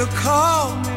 to call me.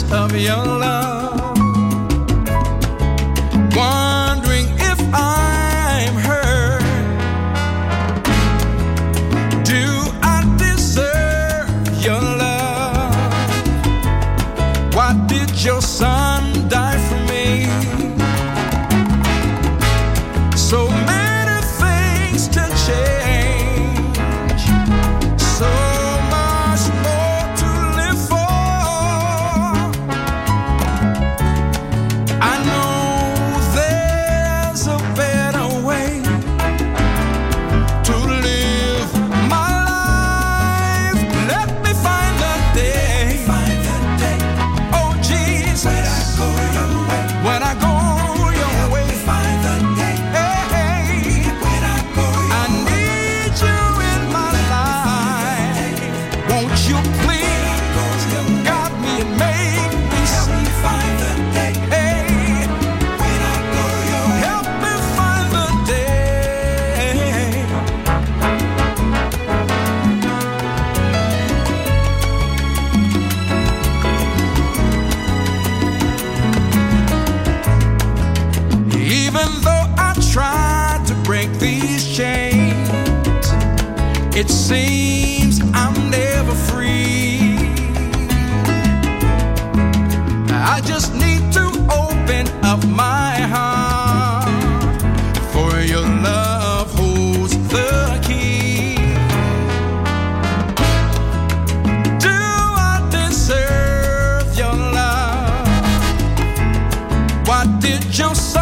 of your love. seems I'm never free. I just need to open up my heart, for your love holds the key. Do I deserve your love? What did you say?